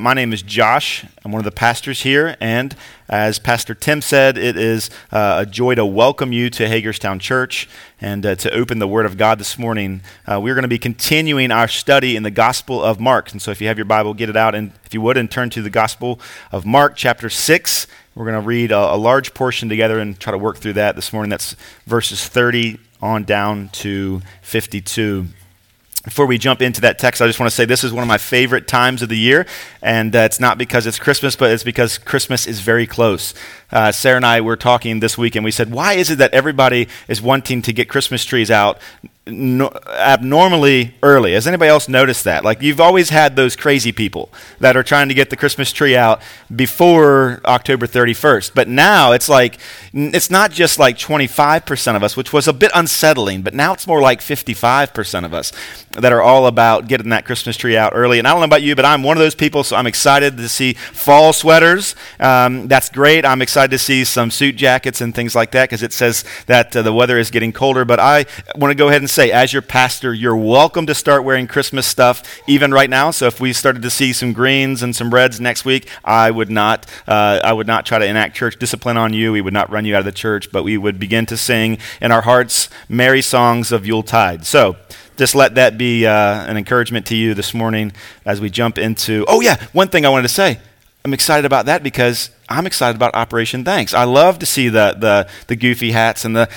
My name is Josh. I'm one of the pastors here, and as Pastor Tim said, it is uh, a joy to welcome you to Hagerstown Church and uh, to open the Word of God this morning. Uh, we're going to be continuing our study in the Gospel of Mark. And so, if you have your Bible, get it out, and if you would, and turn to the Gospel of Mark, chapter 6. We're going to read a, a large portion together and try to work through that this morning. That's verses 30 on down to 52. Before we jump into that text, I just want to say this is one of my favorite times of the year, and uh, it's not because it's Christmas, but it's because Christmas is very close. Uh, Sarah and I were talking this week, and we said, why is it that everybody is wanting to get Christmas trees out no, abnormally early. Has anybody else noticed that? Like you've always had those crazy people that are trying to get the Christmas tree out before October 31st. But now it's like it's not just like 25% of us, which was a bit unsettling, but now it's more like 55% of us that are all about getting that Christmas tree out early. And I don't know about you, but I'm one of those people, so I'm excited to see fall sweaters. Um, that's great. I'm excited to see some suit jackets and things like that because it says that uh, the weather is getting colder. But I want to go ahead and say, as your pastor, you're welcome to start wearing Christmas stuff even right now. So if we started to see some greens and some reds next week, I would not, uh, I would not try to enact church discipline on you. We would not run you out of the church, but we would begin to sing in our hearts merry songs of Yuletide. So just let that be uh, an encouragement to you this morning as we jump into. Oh yeah, one thing I wanted to say. I'm excited about that because I'm excited about Operation Thanks. I love to see the, the, the goofy hats and the,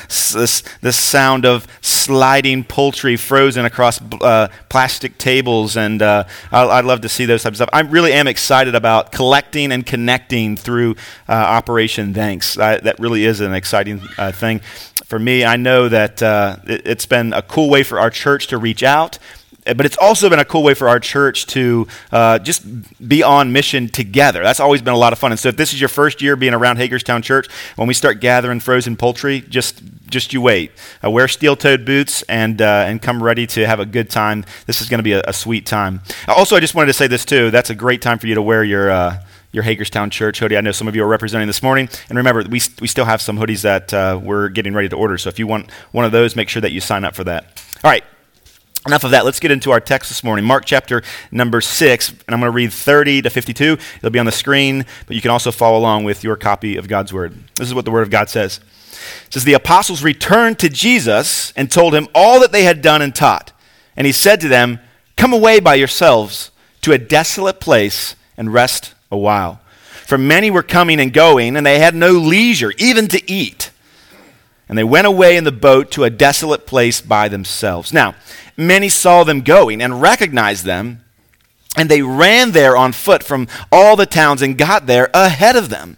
the, sound of sliding poultry frozen across uh, plastic tables. And uh, I, I love to see those types of stuff. I really am excited about collecting and connecting through uh, Operation Thanks. I, that really is an exciting uh, thing for me. I know that uh, it, it's been a cool way for our church to reach out but it's also been a cool way for our church to uh, just be on mission together. That's always been a lot of fun. And so, if this is your first year being around Hagerstown Church, when we start gathering frozen poultry, just just you wait. Uh, wear steel-toed boots and uh, and come ready to have a good time. This is going to be a, a, sweet time. Also, I just wanted to say this too. That's a great time for you to wear your uh, your Hagerstown Church hoodie. I know some of you are representing this morning. And remember, we, we still have some hoodies that uh, we're getting ready to order. So if you want one of those, make sure that you sign up for that. All right, Enough of that. Let's get into our text this morning. Mark chapter number 6, and I'm going to read 30 to 52. It'll be on the screen, but you can also follow along with your copy of God's Word. This is what the Word of God says. It says, The apostles returned to Jesus and told him all that they had done and taught. And he said to them, Come away by yourselves to a desolate place and rest a while. For many were coming and going, and they had no leisure even to eat. And they went away in the boat to a desolate place by themselves. Now, many saw them going and recognized them, and they ran there on foot from all the towns and got there ahead of them.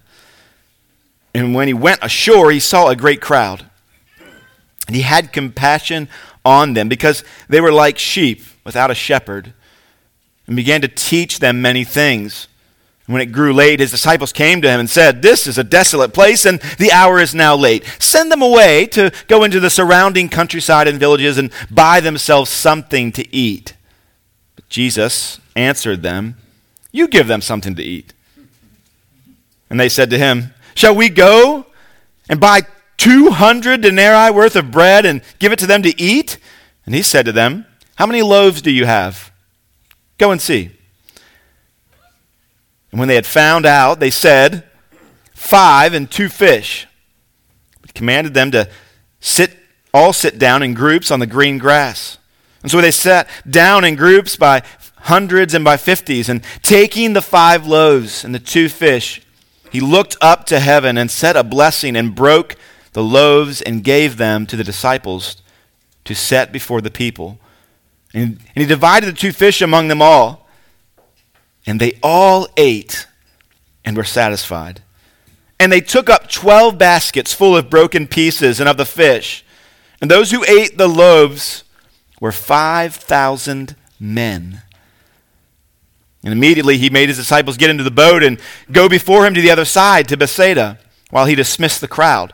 And when he went ashore, he saw a great crowd. And he had compassion on them because they were like sheep without a shepherd, and began to teach them many things. When it grew late, his disciples came to him and said, This is a desolate place, and the hour is now late. Send them away to go into the surrounding countryside and villages and buy themselves something to eat. But Jesus answered them, You give them something to eat. And they said to him, Shall we go and buy 200 denarii worth of bread and give it to them to eat? And he said to them, How many loaves do you have? Go and see. And when they had found out, they said, Five and two fish. He commanded them to sit, all sit down in groups on the green grass. And so they sat down in groups by hundreds and by fifties, and taking the five loaves and the two fish, he looked up to heaven and said a blessing and broke the loaves and gave them to the disciples to set before the people. And, and he divided the two fish among them all. And they all ate and were satisfied. And they took up twelve baskets full of broken pieces and of the fish. And those who ate the loaves were 5,000 men. And immediately he made his disciples get into the boat and go before him to the other side, to Bethsaida, while he dismissed the crowd.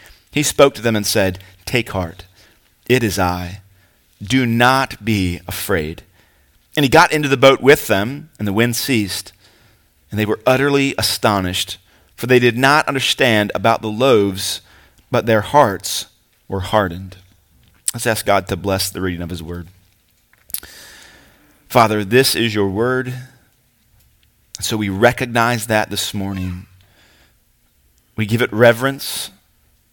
he spoke to them and said, Take heart, it is I. Do not be afraid. And he got into the boat with them, and the wind ceased. And they were utterly astonished, for they did not understand about the loaves, but their hearts were hardened. Let's ask God to bless the reading of his word. Father, this is your word. So we recognize that this morning. We give it reverence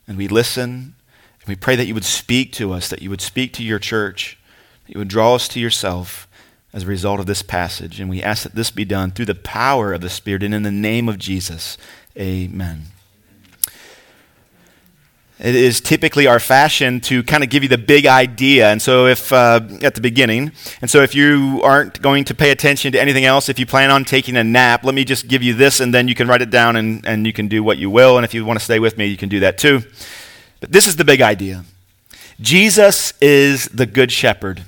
and we listen. And we pray that you would speak to us, that you would speak to your church, that you would draw us to yourself as a result of this passage. And we ask that this be done through the power of the Spirit and in the name of Jesus. Amen. It is typically our fashion to kind of give you the big idea. And so, if uh, at the beginning, and so if you aren't going to pay attention to anything else, if you plan on taking a nap, let me just give you this and then you can write it down and, and you can do what you will. And if you want to stay with me, you can do that too. But this is the big idea Jesus is the good shepherd.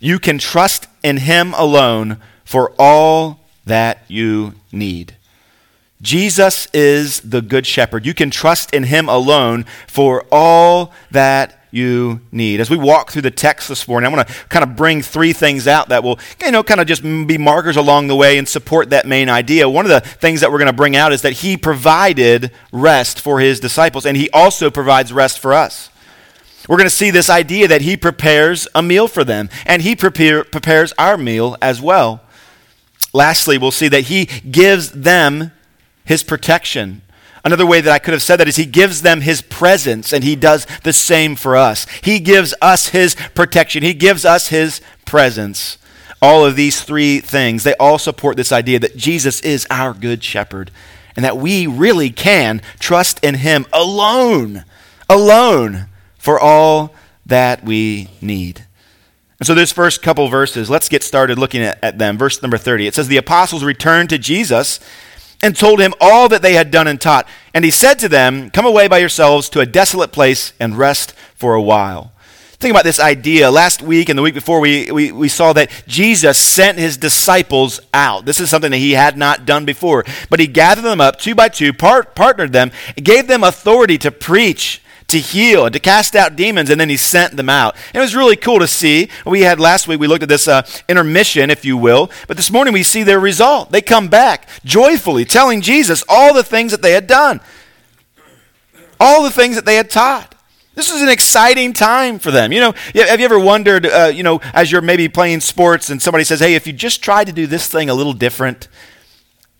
You can trust in him alone for all that you need. Jesus is the good shepherd. You can trust in him alone for all that you need. As we walk through the text this morning, I want to kind of bring three things out that will, you know, kind of just be markers along the way and support that main idea. One of the things that we're going to bring out is that he provided rest for his disciples, and he also provides rest for us. We're going to see this idea that he prepares a meal for them, and he prepare, prepares our meal as well. Lastly, we'll see that he gives them his protection. Another way that I could have said that is he gives them his presence, and he does the same for us. He gives us his protection, he gives us his presence. All of these three things, they all support this idea that Jesus is our good shepherd and that we really can trust in him alone, alone for all that we need. And so, this first couple verses, let's get started looking at, at them. Verse number 30, it says, The apostles returned to Jesus and told him all that they had done and taught. And he said to them, Come away by yourselves to a desolate place and rest for a while. Think about this idea. Last week and the week before, we, we, we saw that Jesus sent his disciples out. This is something that he had not done before. But he gathered them up two by two, part, partnered them, gave them authority to preach to heal and to cast out demons, and then he sent them out. And it was really cool to see. We had last week, we looked at this uh, intermission, if you will, but this morning we see their result. They come back joyfully, telling Jesus all the things that they had done, all the things that they had taught. This is an exciting time for them. You know, have you ever wondered, uh, you know, as you're maybe playing sports and somebody says, hey, if you just tried to do this thing a little different,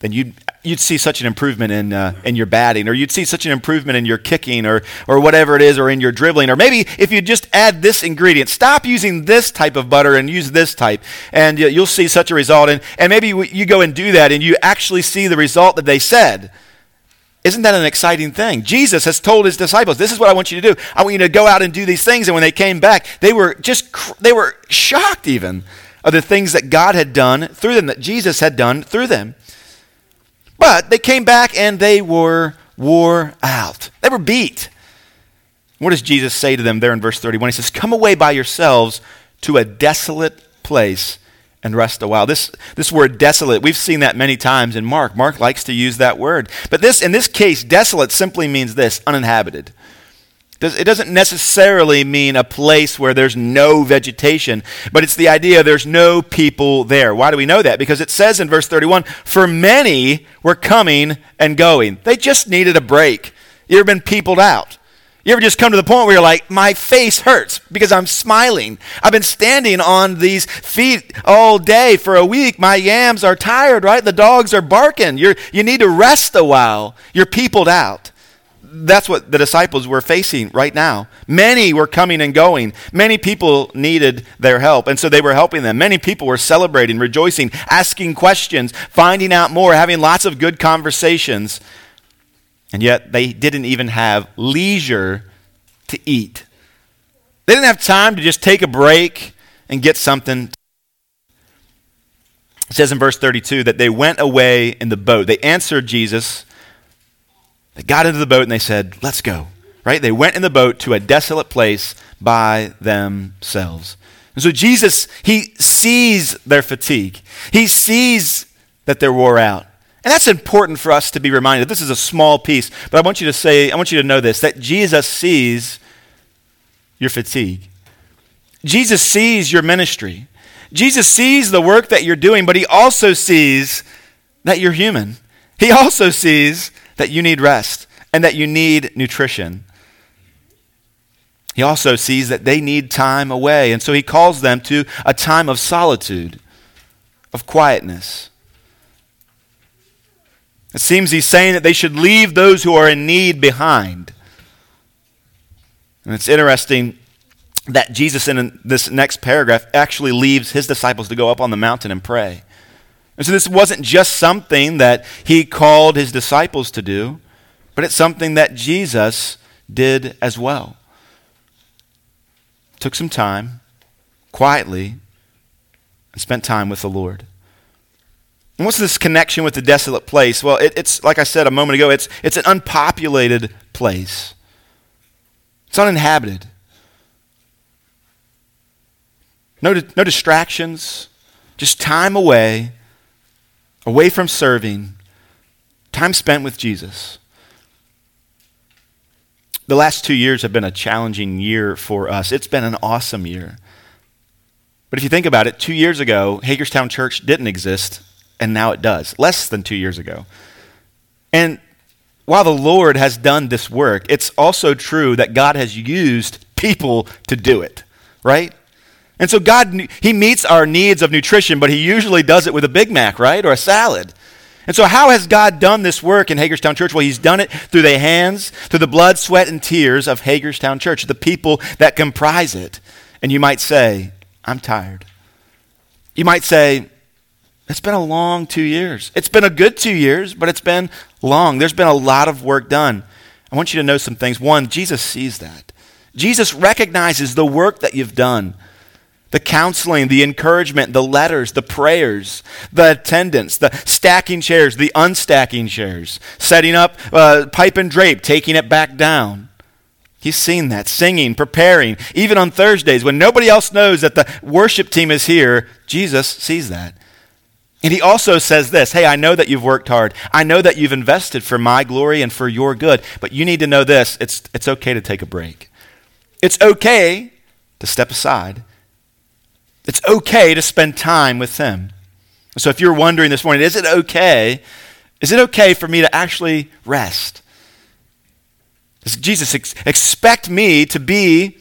then you'd, you'd see such an improvement in, uh, in your batting, or you'd see such an improvement in your kicking, or, or whatever it is, or in your dribbling. Or maybe if you just add this ingredient, stop using this type of butter and use this type, and you'll see such a result. And, and maybe you go and do that, and you actually see the result that they said. Isn't that an exciting thing? Jesus has told his disciples, "This is what I want you to do. I want you to go out and do these things." And when they came back, they were just they were shocked even of the things that God had done through them, that Jesus had done through them. But they came back and they were wore out. They were beat. What does Jesus say to them there in verse 31? He says, Come away by yourselves to a desolate place and rest a while. This, this word desolate, we've seen that many times in Mark. Mark likes to use that word. But this, in this case, desolate simply means this uninhabited. It doesn't necessarily mean a place where there's no vegetation, but it's the idea there's no people there. Why do we know that? Because it says in verse 31 For many were coming and going. They just needed a break. You ever been peopled out? You ever just come to the point where you're like, my face hurts because I'm smiling? I've been standing on these feet all day for a week. My yams are tired, right? The dogs are barking. You're, you need to rest a while. You're peopled out that's what the disciples were facing right now. Many were coming and going. Many people needed their help, and so they were helping them. Many people were celebrating, rejoicing, asking questions, finding out more, having lots of good conversations. And yet they didn't even have leisure to eat. They didn't have time to just take a break and get something. It says in verse 32 that they went away in the boat. They answered Jesus they got into the boat and they said, Let's go. Right? They went in the boat to a desolate place by themselves. And so Jesus, he sees their fatigue. He sees that they're wore out. And that's important for us to be reminded. This is a small piece, but I want you to say, I want you to know this that Jesus sees your fatigue. Jesus sees your ministry. Jesus sees the work that you're doing, but he also sees that you're human. He also sees that you need rest and that you need nutrition. He also sees that they need time away, and so he calls them to a time of solitude, of quietness. It seems he's saying that they should leave those who are in need behind. And it's interesting that Jesus, in this next paragraph, actually leaves his disciples to go up on the mountain and pray. And so this wasn't just something that he called his disciples to do, but it's something that Jesus did as well. Took some time, quietly, and spent time with the Lord. And what's this connection with the desolate place? Well, it, it's, like I said a moment ago, it's, it's an unpopulated place, it's uninhabited. No, no distractions, just time away, away from serving, time spent with Jesus. The last two years have been a challenging year for us. It's been an awesome year. But if you think about it, two years ago, Hagerstown Church didn't exist, and now it does, less than two years ago. And while the Lord has done this work, it's also true that God has used people to do it, right? And so God, He meets our needs of nutrition, but He usually does it with a Big Mac, right? Or a salad. And so, how has God done this work in Hagerstown Church? Well, He's done it through the hands, through the blood, sweat, and tears of Hagerstown Church, the people that comprise it. And you might say, I'm tired. You might say, it's been a long two years. It's been a good two years, but it's been long. There's been a lot of work done. I want you to know some things. One, Jesus sees that. Jesus recognizes the work that you've done the counseling, the encouragement, the letters, the prayers, the attendance, the stacking chairs, the unstacking chairs, setting up uh, pipe and drape, taking it back down. He's seen that, singing, preparing. Even on Thursdays, when nobody else knows that the worship team is here, Jesus sees that. And he also says this Hey, I know that you've worked hard. I know that you've invested for my glory and for your good, but you need to know this it's, it's okay to take a break. It's okay to step aside it's okay to spend time with them. So if you're wondering this morning, is it okay? Is it okay for me to actually rest? Does Jesus ex- expect me to be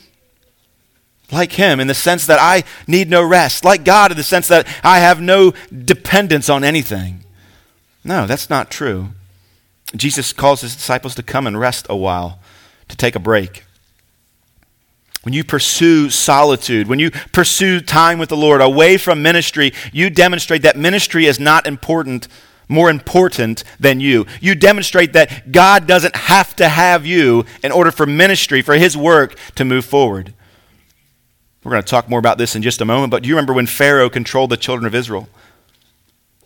like him in the sense that I need no rest, like God in the sense that I have no dependence on anything? No, that's not true. Jesus calls his disciples to come and rest a while, to take a break when you pursue solitude, when you pursue time with the Lord away from ministry, you demonstrate that ministry is not important, more important than you. You demonstrate that God doesn't have to have you in order for ministry, for his work to move forward. We're going to talk more about this in just a moment, but do you remember when Pharaoh controlled the children of Israel?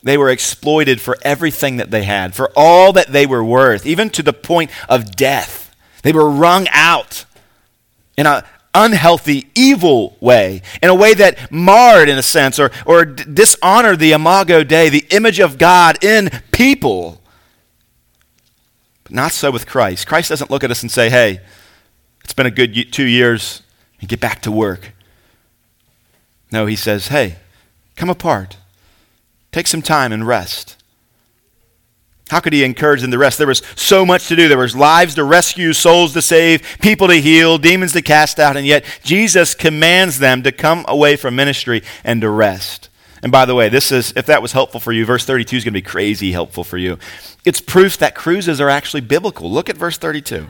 They were exploited for everything that they had, for all that they were worth, even to the point of death. They were wrung out in a, unhealthy, evil way, in a way that marred, in a sense, or, or dishonored the imago Dei, the image of God in people. But not so with Christ. Christ doesn't look at us and say, hey, it's been a good two years, and get back to work. No, he says, hey, come apart. Take some time and rest. How could he encourage them to rest? There was so much to do. There was lives to rescue, souls to save, people to heal, demons to cast out, and yet Jesus commands them to come away from ministry and to rest. And by the way, this is if that was helpful for you, verse 32 is going to be crazy helpful for you. It's proof that cruises are actually biblical. Look at verse 32.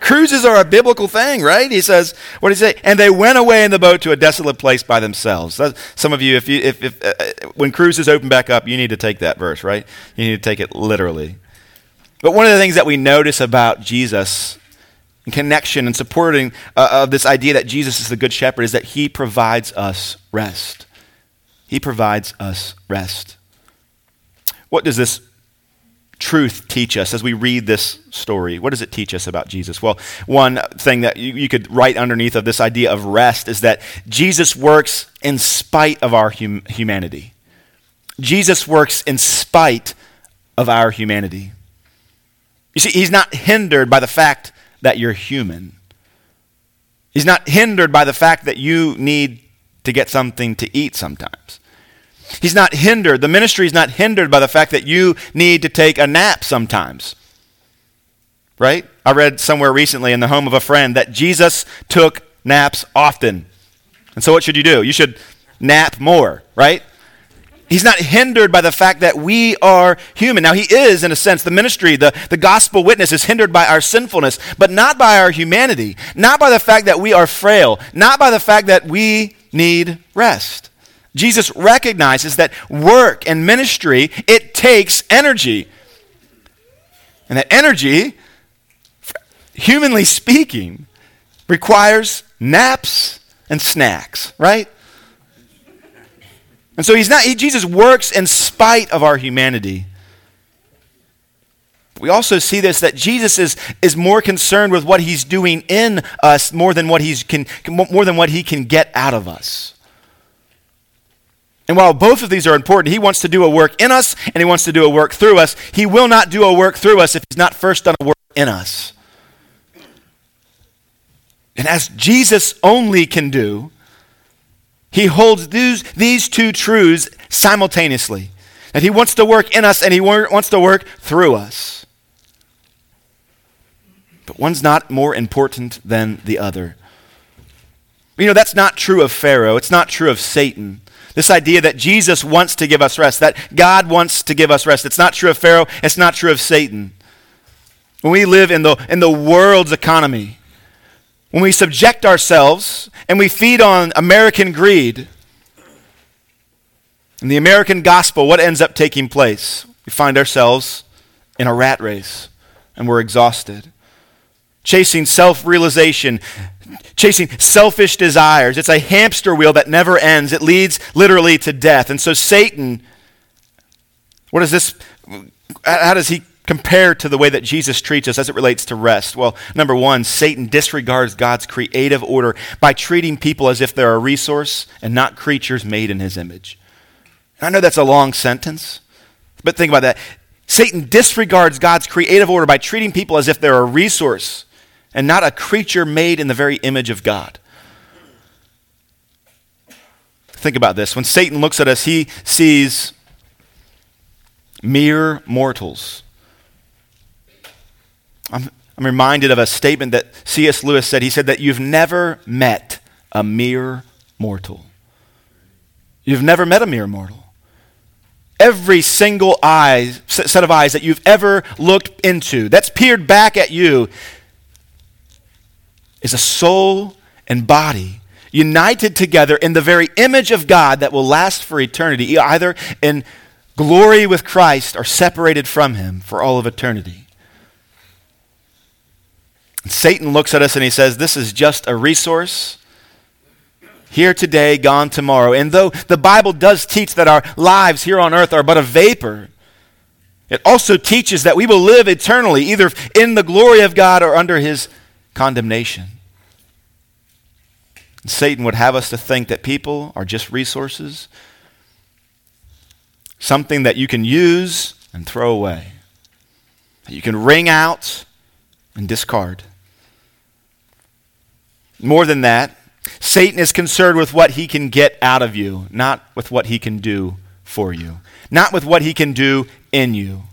Cruises are a biblical thing, right? He says, what did he say? And they went away in the boat to a desolate place by themselves. Some of you, if you, if, if uh, uh, when cruises open back up, you need to take that verse, right? You need to take it literally. But one of the things that we notice about Jesus in connection and supporting uh, of this idea that Jesus is the good shepherd is that he provides us rest. He provides us rest. What does this truth teach us as we read this story? What does it teach us about Jesus? Well, one thing that you, you could write underneath of this idea of rest is that Jesus works in spite of our hum- humanity. Jesus works in spite of our humanity. You see, he's not hindered by the fact that you're human. He's not hindered by the fact that you need to get something to eat sometimes. He's not hindered. The ministry is not hindered by the fact that you need to take a nap sometimes. Right? I read somewhere recently in the home of a friend that Jesus took naps often. And so what should you do? You should nap more, right? He's not hindered by the fact that we are human. Now, he is, in a sense, the ministry, the, the gospel witness is hindered by our sinfulness, but not by our humanity, not by the fact that we are frail, not by the fact that we need rest. Jesus recognizes that work and ministry, it takes energy. And that energy, humanly speaking, requires naps and snacks, right? And so he's not, he, Jesus works in spite of our humanity. We also see this that Jesus is, is more concerned with what he's doing in us more than what, he's can, more than what he can get out of us. And while both of these are important, he wants to do a work in us and he wants to do a work through us. He will not do a work through us if he's not first done a work in us. And as Jesus only can do, he holds these, these two truths simultaneously that he wants to work in us and he wants to work through us. But one's not more important than the other. You know, that's not true of Pharaoh, it's not true of Satan. This idea that Jesus wants to give us rest, that God wants to give us rest. It's not true of Pharaoh, it's not true of Satan. When we live in the, in the world's economy, when we subject ourselves and we feed on American greed and the American gospel, what ends up taking place? We find ourselves in a rat race and we're exhausted. Chasing self realization, chasing selfish desires. It's a hamster wheel that never ends. It leads literally to death. And so, Satan, what is this? How does he compare to the way that Jesus treats us as it relates to rest? Well, number one, Satan disregards God's creative order by treating people as if they're a resource and not creatures made in his image. I know that's a long sentence, but think about that. Satan disregards God's creative order by treating people as if they're a resource and not a creature made in the very image of God. Think about this. When Satan looks at us, he sees mere mortals I'm, I'm reminded of a statement that C.S. Lewis said. He said that you've never met a mere mortal. You've never met a mere mortal. Every single eye, set of eyes that you've ever looked into, that's peered back at you, is a soul and body united together in the very image of God that will last for eternity, either in glory with Christ or separated from Him for all of eternity. Satan looks at us and he says, This is just a resource. Here today, gone tomorrow. And though the Bible does teach that our lives here on earth are but a vapor, it also teaches that we will live eternally, either in the glory of God or under his condemnation. Satan would have us to think that people are just resources, something that you can use and throw away, that you can wring out and discard. More than that, Satan is concerned with what he can get out of you, not with what he can do for you, not with what he can do in you.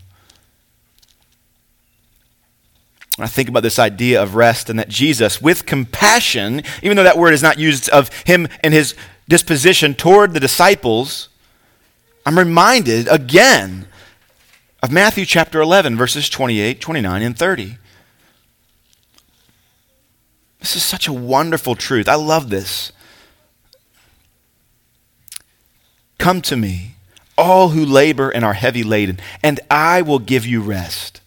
I think about this idea of rest and that Jesus, with compassion, even though that word is not used of him and his disposition toward the disciples, I'm reminded again of Matthew chapter 11, verses 28, 29, and 30. This is such a wonderful truth. I love this. Come to me, all who labor and are heavy laden, and I will give you rest.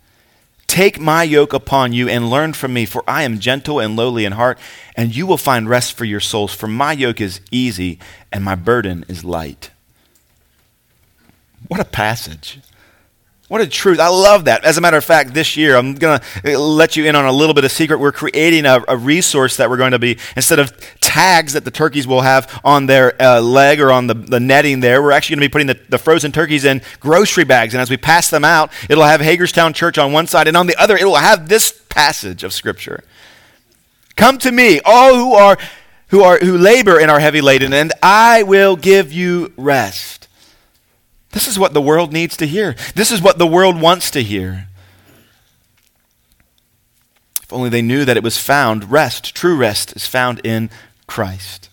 Take my yoke upon you and learn from me, for I am gentle and lowly in heart, and you will find rest for your souls. For my yoke is easy and my burden is light. What a passage. What a truth. I love that. As a matter of fact, this year, I'm going to let you in on a little bit of secret. We're creating a, a, resource that we're going to be, instead of tags that the turkeys will have on their uh, leg or on the, the netting there, we're actually going to be putting the, the frozen turkeys in grocery bags. And as we pass them out, it'll have Hagerstown Church on one side, and on the other, it will have this passage of Scripture Come to me, all who are. Who, are, who labor and are heavy laden, and I will give you rest. This is what the world needs to hear. This is what the world wants to hear. If only they knew that it was found, rest, true rest, is found in Christ.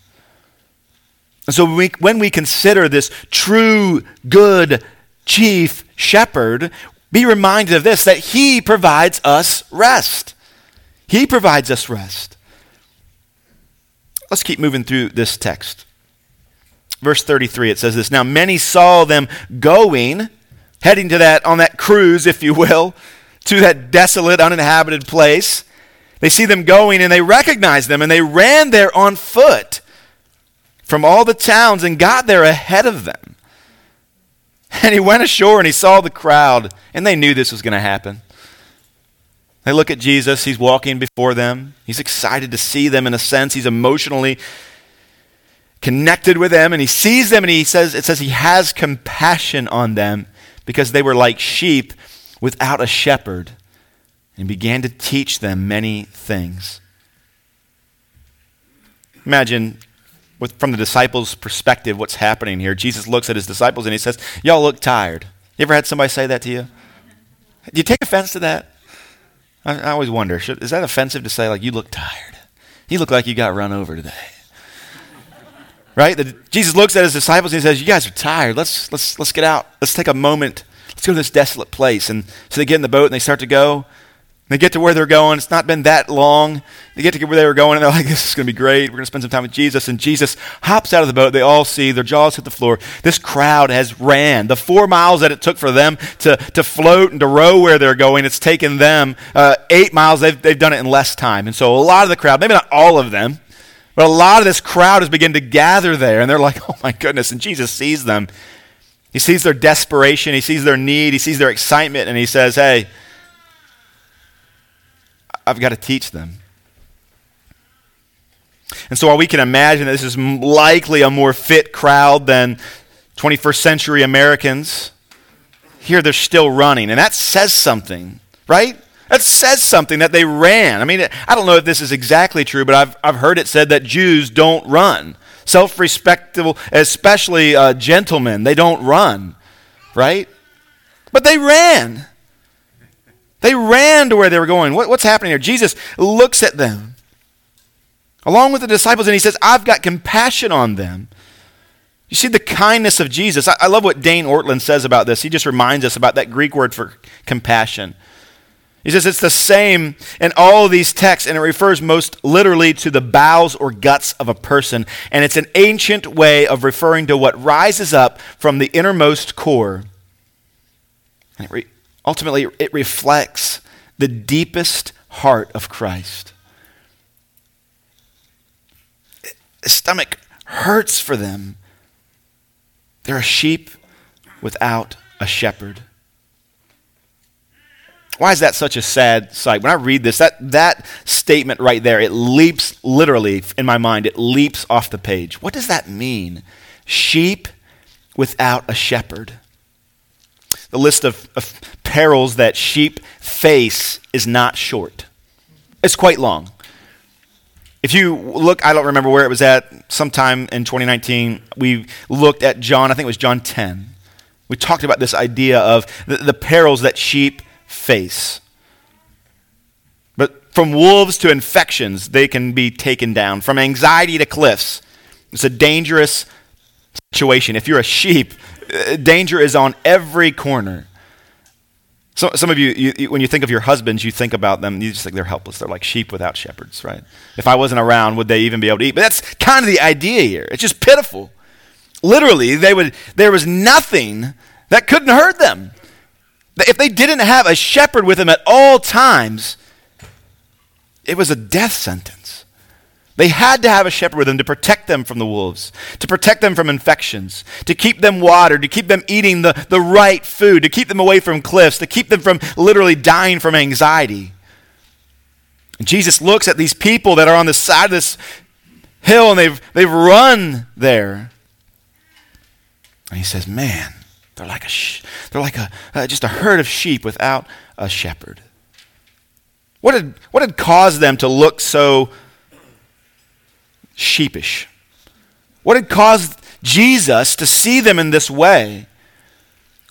So when we, when we consider this true, good chief shepherd, be reminded of this that he provides us rest. He provides us rest. Let's keep moving through this text. Verse 33, it says this Now many saw them going, heading to that, on that cruise, if you will, to that desolate, uninhabited place. They see them going and they recognize them and they ran there on foot from all the towns and got there ahead of them. And he went ashore and he saw the crowd and they knew this was going to happen. They look at Jesus, he's walking before them. He's excited to see them in a sense. He's emotionally connected with them and he sees them and he says it says he has compassion on them because they were like sheep without a shepherd and began to teach them many things. Imagine with, from the disciples perspective what's happening here. Jesus looks at his disciples and he says y'all look tired. You ever had somebody say that to you? Do you take offense to that? I, I always wonder should, is that offensive to say like you look tired. You look like you got run over today right? The, Jesus looks at his disciples and he says, "You guys are tired. Let's let's let's get out. Let's take a moment. Let's go to this desolate place." And so they get in the boat and they start to go. They get to where they're going. It's not been that long. They get to where they were going, and they're like, "This is going to be great. We're going to spend some time with Jesus." And Jesus hops out of the boat. They all see their jaws hit the floor. This crowd has ran the four miles that it took for them to, to float and to row where they're going. It's taken them uh, eight miles. They've, they've done it in less time. And so a lot of the crowd, maybe not all of them, but a lot of this crowd has begun to gather there, and they're like, oh my goodness. And Jesus sees them. He sees their desperation, he sees their need, he sees their excitement, and he says, hey, I've got to teach them. And so while we can imagine that this is likely a more fit crowd than 21st century Americans, here they're still running. And that says something, right? That says something that they ran. I mean, I don't know if this is exactly true, but I've, I've heard it said that Jews don't run. Self respectable, especially uh, gentlemen, they don't run, right? But they ran. They ran to where they were going. What, what's happening here? Jesus looks at them along with the disciples and he says, I've got compassion on them. You see the kindness of Jesus. I, I love what Dane Ortlund says about this. He just reminds us about that Greek word for compassion. He says it's the same in all these texts, and it refers most literally to the bowels or guts of a person. And it's an ancient way of referring to what rises up from the innermost core. And it re- ultimately, it reflects the deepest heart of Christ. The stomach hurts for them. They're a sheep without a shepherd. Why is that such a sad sight? When I read this, that, that statement right there, it leaps literally in my mind, it leaps off the page. What does that mean? Sheep without a shepherd. The list of, of perils that sheep face is not short, it's quite long. If you look, I don't remember where it was at, sometime in 2019, we looked at John, I think it was John 10. We talked about this idea of the, the perils that sheep face. But from wolves to infections, they can be taken down. From anxiety to cliffs, it's a dangerous situation. If you're a sheep, uh, danger is on every corner. So, some of you, you, when you think of your husbands, you think about them, you just think they're helpless. They're like sheep without shepherds, right? If I wasn't around, would they even be able to eat? But that's kind of the idea here. It's just pitiful. Literally, they would, there was nothing that couldn't hurt them. If they didn't have a shepherd with them at all times, it was a death sentence. They had to have a shepherd with them to protect them from the wolves, to protect them from infections, to keep them watered, to keep them eating the, the right food, to keep them away from cliffs, to keep them from literally dying from anxiety. And Jesus looks at these people that are on the side of this hill and they've, they've run there. And he says, Man, they're like, a sh- they're like a, uh, just a herd of sheep without a shepherd. What had, what had caused them to look so sheepish? What had caused Jesus to see them in this way?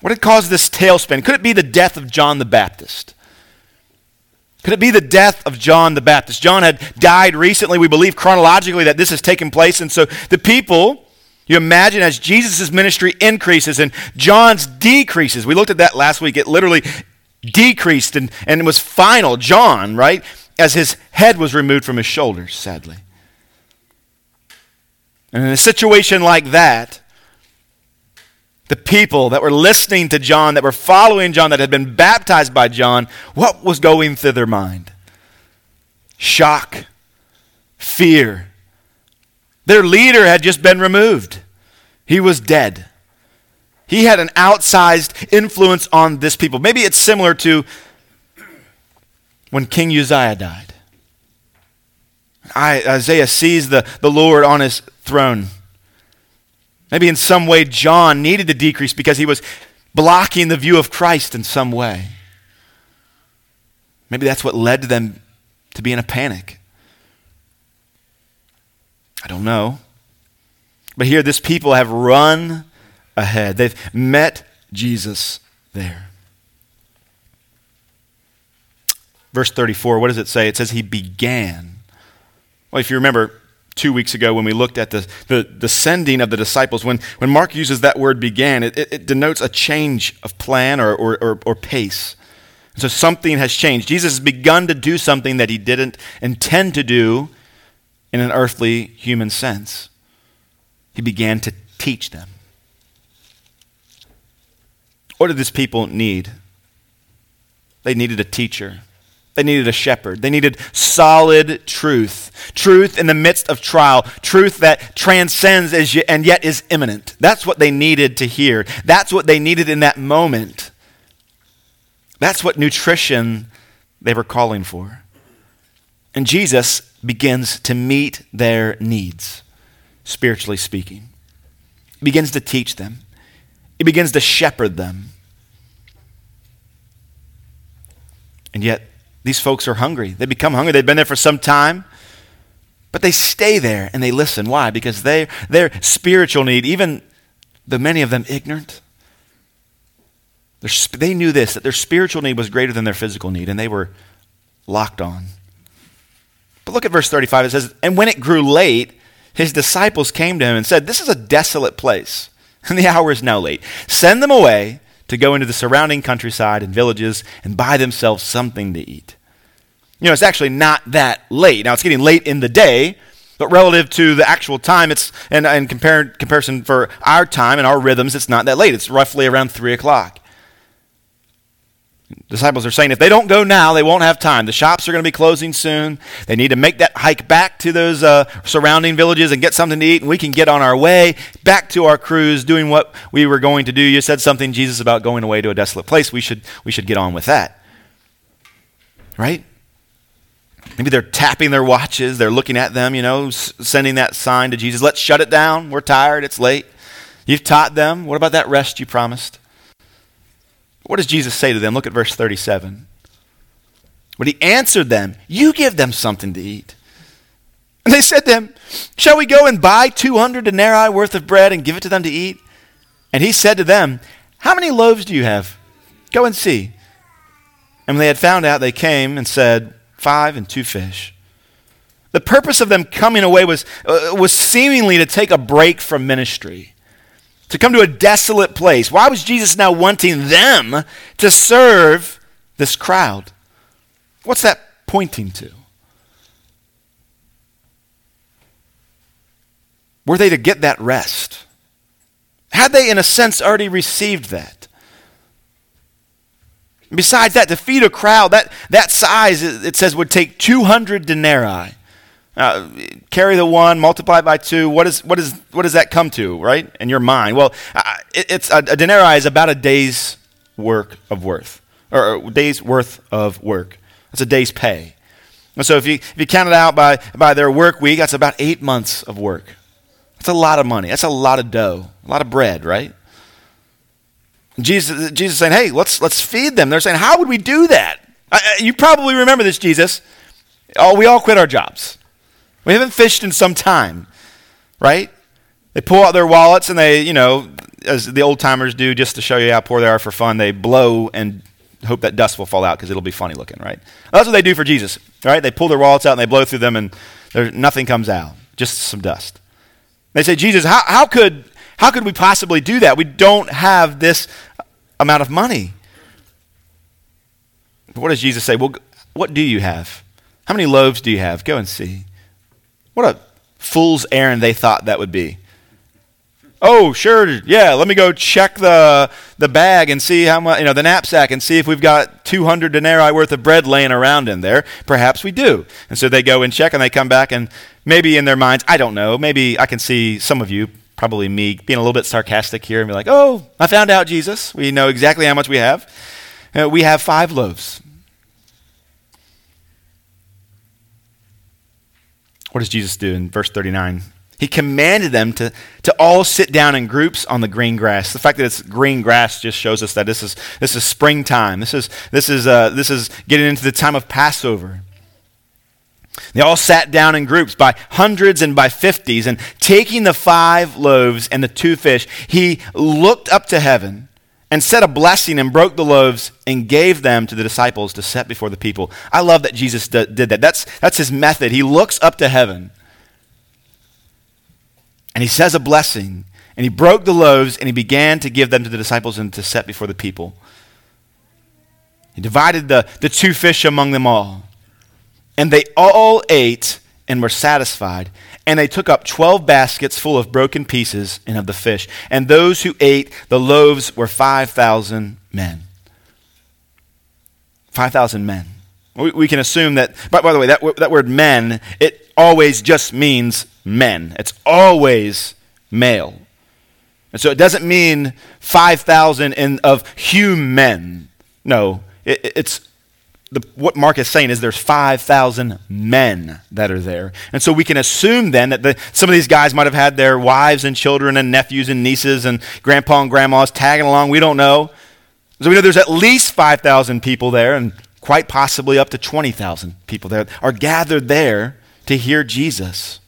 What had caused this tailspin? Could it be the death of John the Baptist? Could it be the death of John the Baptist? John had died recently. We believe chronologically that this has taken place. And so the people, you imagine as Jesus' ministry increases and John's decreases. We looked at that last week. It literally decreased and, and it was final. John, right? As his head was removed from his shoulders, sadly. And in a situation like that, the people that were listening to John, that were following John, that had been baptized by John, what was going through their mind? Shock, fear. Their leader had just been removed, he was dead. He had an outsized influence on this people. Maybe it's similar to when King Uzziah died. Isaiah sees the, the Lord on his throne. Maybe in some way John needed to decrease because he was blocking the view of Christ in some way. Maybe that's what led to them to be in a panic. I don't know. But here, this people have run ahead. They've met Jesus there. Verse 34, what does it say? It says he began. Well, if you remember two weeks ago when we looked at the, the, the sending of the disciples, when, when Mark uses that word began, it, it, it denotes a change of plan or, or, or, or pace. So something has changed. Jesus has begun to do something that he didn't intend to do in an earthly human sense. He began to teach them. What did these people need? They needed a teacher. They needed a shepherd. They needed solid truth. Truth in the midst of trial. Truth that transcends and yet is immanent. That's what they needed to hear. That's what they needed in that moment. That's what nutrition they were calling for. And Jesus begins to meet their needs, spiritually speaking. He begins to teach them. it begins to shepherd them. And yet, these folks are hungry. They become hungry. They've been there for some time, but they stay there and they listen. Why? Because they, their spiritual need, even the many of them ignorant, they knew this that their spiritual need was greater than their physical need, and they were locked on. But look at verse 35. It says, And when it grew late, his disciples came to him and said, This is a desolate place and the hour is now late. Send them away to go into the surrounding countryside and villages and buy themselves something to eat. You know, it's actually not that late. Now, it's getting late in the day, but relative to the actual time, it's, and in comparison for our time and our rhythms, it's not that late. It's roughly around 3 o'clock. Disciples are saying if they don't go now, they won't have time. The shops are going to be closing soon. They need to make that hike back to those uh, surrounding villages and get something to eat, and we can get on our way back to our cruise doing what we were going to do. You said something, Jesus, about going away to a desolate place. We should, we should get on with that. Right? Maybe they're tapping their watches. They're looking at them, you know, sending that sign to Jesus. Let's shut it down. We're tired. It's late. You've taught them. What about that rest you promised? What does Jesus say to them? Look at verse 37. But he answered them, You give them something to eat. And they said to him, Shall we go and buy 200 denarii worth of bread and give it to them to eat? And he said to them, How many loaves do you have? Go and see. And when they had found out, they came and said, Five and two fish. The purpose of them coming away was, uh, was seemingly to take a break from ministry to come to a desolate place. Why was Jesus now wanting them to serve this crowd? What's that pointing to? Were they to get that rest? Had they, in a sense, already received that? Besides that, to feed a crowd that, that size, it says, would take 200 denarii. Uh, carry the one, multiply by two. What, is, what, is, what does that come to, right, in your mind? Well, it, it's a, a denarii is about a day's work of worth, or a day's worth of work. That's a day's pay. And so if you, if you count it out by, by their work week, that's about eight months of work. That's a lot of money. That's a lot of dough, a lot of bread, right? Jesus, Jesus saying, hey, let's, let's feed them. They're saying, how would we do that? you probably remember this, Jesus. Oh, we all quit our jobs. We haven't fished in some time, right? They pull out their wallets and they, you know, as the old timers do, just to show you how poor they are for fun, they blow and hope that dust will fall out because it'll be funny looking, right? That's what they do for Jesus, right? They pull their wallets out and they blow through them and there, nothing comes out, just some dust. They say, Jesus, how, how, could, how could we possibly do that? We don't have this amount of money. But What does Jesus say? Well, what do you have? How many loaves do you have? Go and see. What a fool's errand they thought that would be. Oh, sure, yeah, let me go check the, the bag and see how much, you know, the knapsack and see if we've got 200 denarii worth of bread laying around in there. Perhaps we do. And so they go and check and they come back and maybe in their minds, I don't know, maybe I can see some of you, probably me, being a little bit sarcastic here and be like, oh, I found out, Jesus. We know exactly how much we have. Uh, we have five loaves. What does Jesus do in verse 39? He commanded them to, to all sit down in groups on the green grass. The fact that it's green grass just shows us that this is, this is springtime. This is, this, is, uh, this is getting into the time of Passover. They all sat down in groups by hundreds and by fifties, and taking the five loaves and the two fish, he looked up to heaven and said a blessing and broke the loaves and gave them to the disciples to set before the people. I love that Jesus d- did that. That's, that's his method. He looks up to heaven and he says a blessing and he broke the loaves and he began to give them to the disciples and to set before the people. He divided the, the two fish among them all. And they all ate and were satisfied. And they took up twelve baskets full of broken pieces and of the fish. And those who ate the loaves were 5,000 men. 5,000 men. We, we, can assume that, by, by the way, that, that word men, it always just means men. It's always male. And so it doesn't mean 5,000 of human. No, it, it's the, what Mark is saying is there's 5,000 men that are there. And so we can assume then that the, some of these guys might have had their wives and children and nephews and nieces and grandpa and grandmas tagging along. We don't know. So we know there's at least 5,000 people there and quite possibly up to 20,000 people there are gathered there to hear Jesus.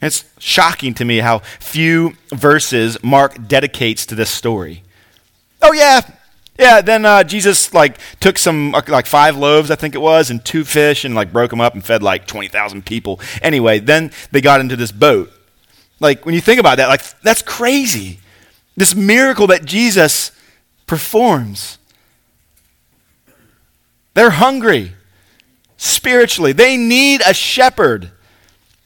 It's shocking to me how few verses Mark dedicates to this story. Oh, yeah, yeah, then uh, Jesus like took some uh, like five loaves, I think it was, and two fish, and like broke them up and fed like twenty thousand people. Anyway, then they got into this boat. Like when you think about that, like that's crazy. This miracle that Jesus performs. They're hungry spiritually. They need a shepherd.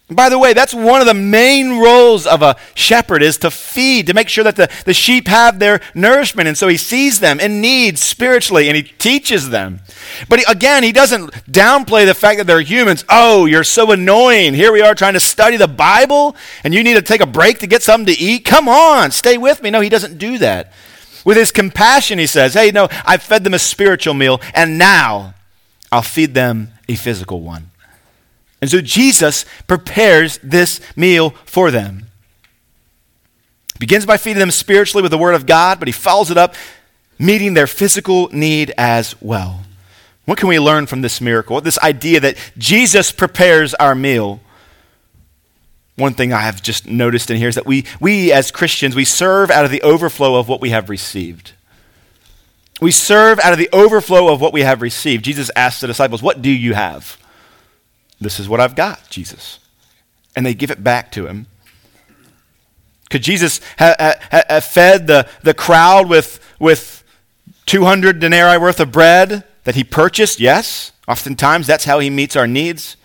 By the way, that's one of the main roles of a shepherd is to feed, to make sure that the, the sheep have their nourishment. And so he sees them in need spiritually and he teaches them. But he, again, he doesn't downplay the fact that they're humans. Oh, you're so annoying. Here we are trying to study the Bible and you need to take a break to get something to eat. Come on, stay with me. No, he doesn't do that. With his compassion, he says, Hey, no, I fed them a spiritual meal and now I'll feed them a physical one. And so Jesus prepares this meal for them. Begins by feeding them spiritually with the Word of God, but he follows it up meeting their physical need as well. What can we learn from this miracle? This idea that Jesus prepares our meal. One thing I have just noticed in here is that we, we as Christians, we serve out of the overflow of what we have received. We serve out of the overflow of what we have received. Jesus asked the disciples, What do you have? This is what I've got, Jesus. And they give it back to him. Could Jesus have, have, have fed the, the crowd with, with 200 denarii worth of bread that he purchased? Yes. Oftentimes, that's how he meets our needs.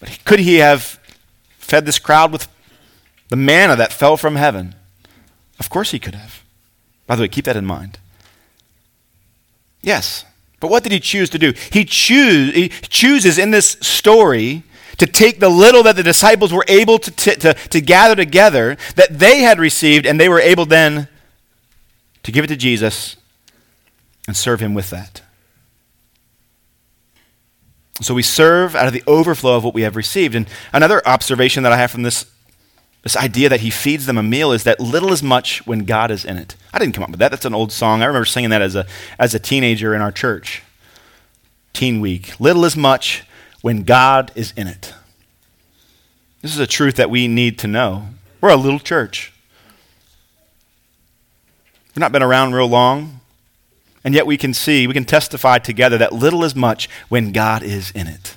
But could he have fed this crowd with the manna that fell from heaven? Of course he could have. By the way, keep that in mind. Yes. But what did he choose to do? He, choose, he chooses in this story to take the little that the disciples were able to, t- to, to gather together that they had received, and they were able then to give it to Jesus and serve him with that. So we serve out of the overflow of what we have received. And another observation that I have from this, this idea that he feeds them a meal is that little is much when God is in it. I didn't come up with that. That's an old song. I remember singing that as a, as a teenager in our church. Teen week. Little is much when God is in it. This is a truth that we need to know. We're a little church. We've not been around real long. And yet we can see, we can testify together that little is much when God is in it.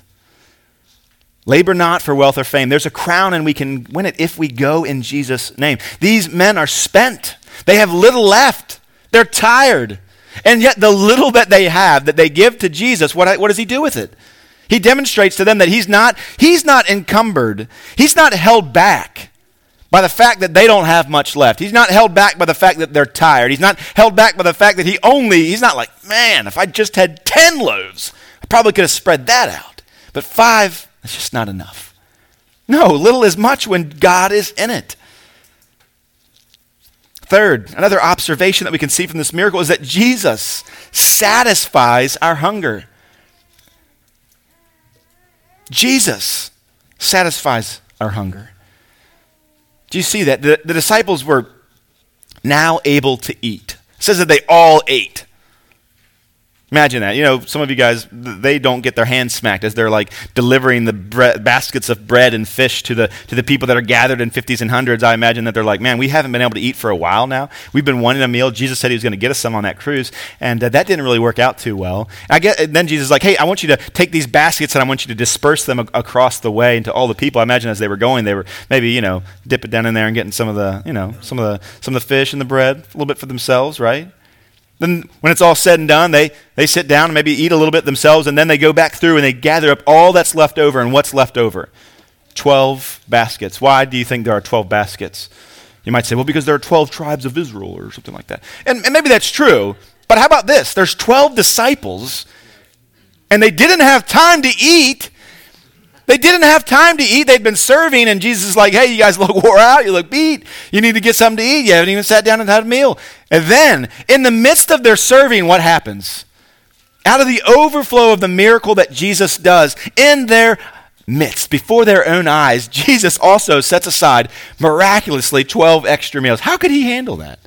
Labor not for wealth or fame. There's a crown and we can win it if we go in Jesus' name. These men are spent. They have little left. They're tired. And yet the little that they have, that they give to Jesus, what, what does he do with it? He demonstrates to them that he's not, he's not encumbered. He's not held back by the fact that they don't have much left. He's not held back by the fact that they're tired. He's not held back by the fact that he only, he's not like, man, if I just had 10 loaves, I probably could have spread that out. But five, that's just not enough. No, little is much when God is in it. Third, another observation that we can see from this miracle is that Jesus satisfies our hunger. Jesus satisfies our hunger. Do you see that? The, the disciples were now able to eat. It says that they all ate. Imagine that. You know, some of you guys, they don't get their hands smacked as they're like delivering the bre- baskets of bread and fish to the, to the people that are gathered in 50s and 100s. I imagine that they're like, man, we haven't been able to eat for a while now. We've been wanting a meal. Jesus said he was going to get us some on that cruise, and uh, that didn't really work out too well. I get, then Jesus is like, hey, I want you to take these baskets and I want you to disperse them a- across the way into all the people. I imagine as they were going, they were maybe, you know, dipping down in there and getting some of the, you know, some of the, some of the fish and the bread, a little bit for themselves, right? Then, when it's all said and done, they, they sit down and maybe eat a little bit themselves, and then they go back through and they gather up all that's left over. And what's left over? 12 baskets. Why do you think there are 12 baskets? You might say, well, because there are 12 tribes of Israel or something like that. And, and maybe that's true. But how about this? There's 12 disciples, and they didn't have time to eat, they didn't have time to eat. They'd been serving, and Jesus is like, hey, you guys look wore out. You look beat. You need to get something to eat. You haven't even sat down and had a meal. And then, in the midst of their serving, what happens? Out of the overflow of the miracle that Jesus does in their midst, before their own eyes, Jesus also sets aside miraculously 12 extra meals. How could he handle that?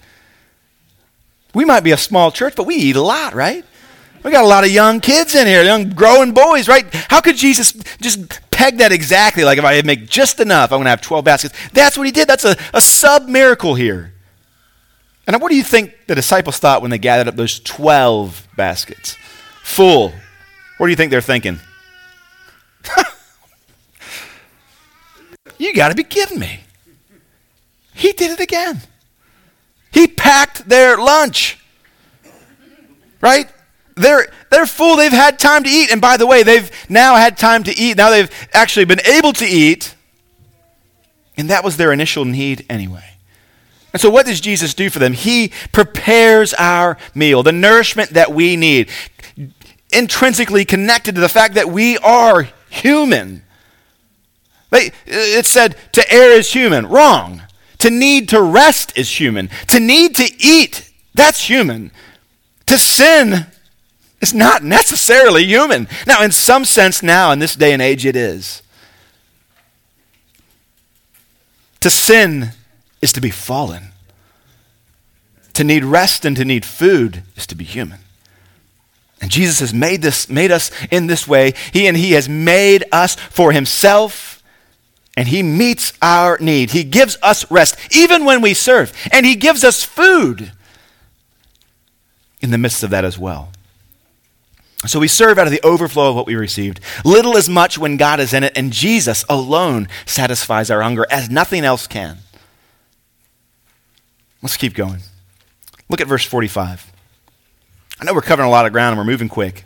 We might be a small church, but we eat a lot, right? We got a lot of young kids in here, young growing boys, right? How could Jesus just peg that exactly? Like, if I make just enough, I'm going to have 12 baskets. That's what he did. That's a, a sub miracle here. And what do you think the disciples thought when they gathered up those 12 baskets? Full. What do you think they're thinking? you got to be kidding me. He did it again. He packed their lunch. Right? They're, they're full. They've had time to eat. And by the way, they've now had time to eat. Now they've actually been able to eat. And that was their initial need anyway. And so, what does Jesus do for them? He prepares our meal, the nourishment that we need, intrinsically connected to the fact that we are human. They, It said to err is human. Wrong. To need to rest is human. To need to eat, that's human. To sin is not necessarily human. Now, in some sense, now, in this day and age, it is. To sin is to be fallen. To need rest and to need food is to be human. And Jesus has made this made us in this way. He and he has made us for himself and he meets our need. He gives us rest even when we serve, and he gives us food in the midst of that as well. So we serve out of the overflow of what we received. Little is much when God is in it, and Jesus alone satisfies our hunger as nothing else can. Let's keep going. Look at verse 45. I know we're covering a lot of ground and we're moving quick.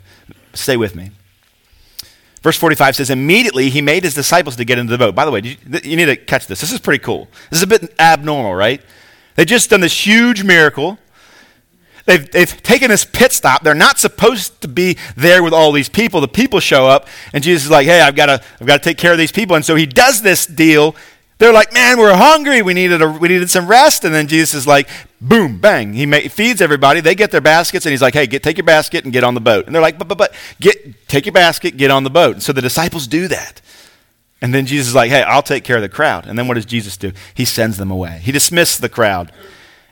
Stay with me. Verse 45 says, Immediately he made his disciples to get into the boat. By the way, you, you need to catch this. This is pretty cool. This is a bit abnormal, right? They've just done this huge miracle. They've, they've taken this pit stop. They're not supposed to be there with all these people. The people show up, and Jesus is like, hey, I've got to, I've got to take care of these people. And so he does this deal. They're like, man, we're hungry. We needed, a, we needed some rest. And then Jesus is like, boom, bang. He feeds everybody. They get their baskets, and he's like, hey, get, take your basket and get on the boat. And they're like, but, but, but, get, take your basket, get on the boat. And so the disciples do that. And then Jesus is like, hey, I'll take care of the crowd. And then what does Jesus do? He sends them away. He dismisses the crowd.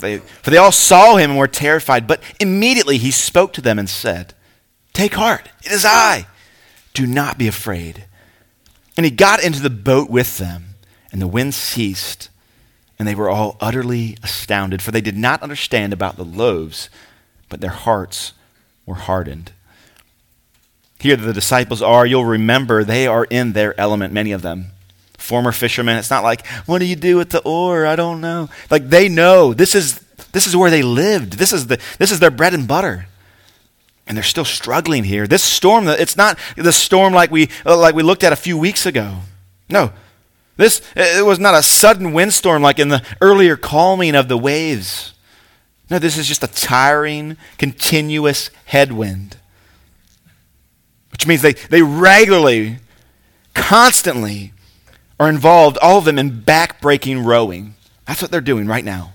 For they, for they all saw him and were terrified. But immediately he spoke to them and said, Take heart, it is I. Do not be afraid. And he got into the boat with them, and the wind ceased, and they were all utterly astounded, for they did not understand about the loaves, but their hearts were hardened. Here the disciples are, you'll remember they are in their element, many of them former fishermen. It's not like, what do you do with the oar? I don't know. Like they know this is this is where they lived. This is the this is their bread and butter. And they're still struggling here. This storm, it's not the storm like we uh, like we looked at a few weeks ago. No. This it was not a sudden windstorm like in the earlier calming of the waves. No, this is just a tiring, continuous headwind. Which means they, they regularly, constantly are involved, all of them, in back-breaking rowing. That's what they're doing right now.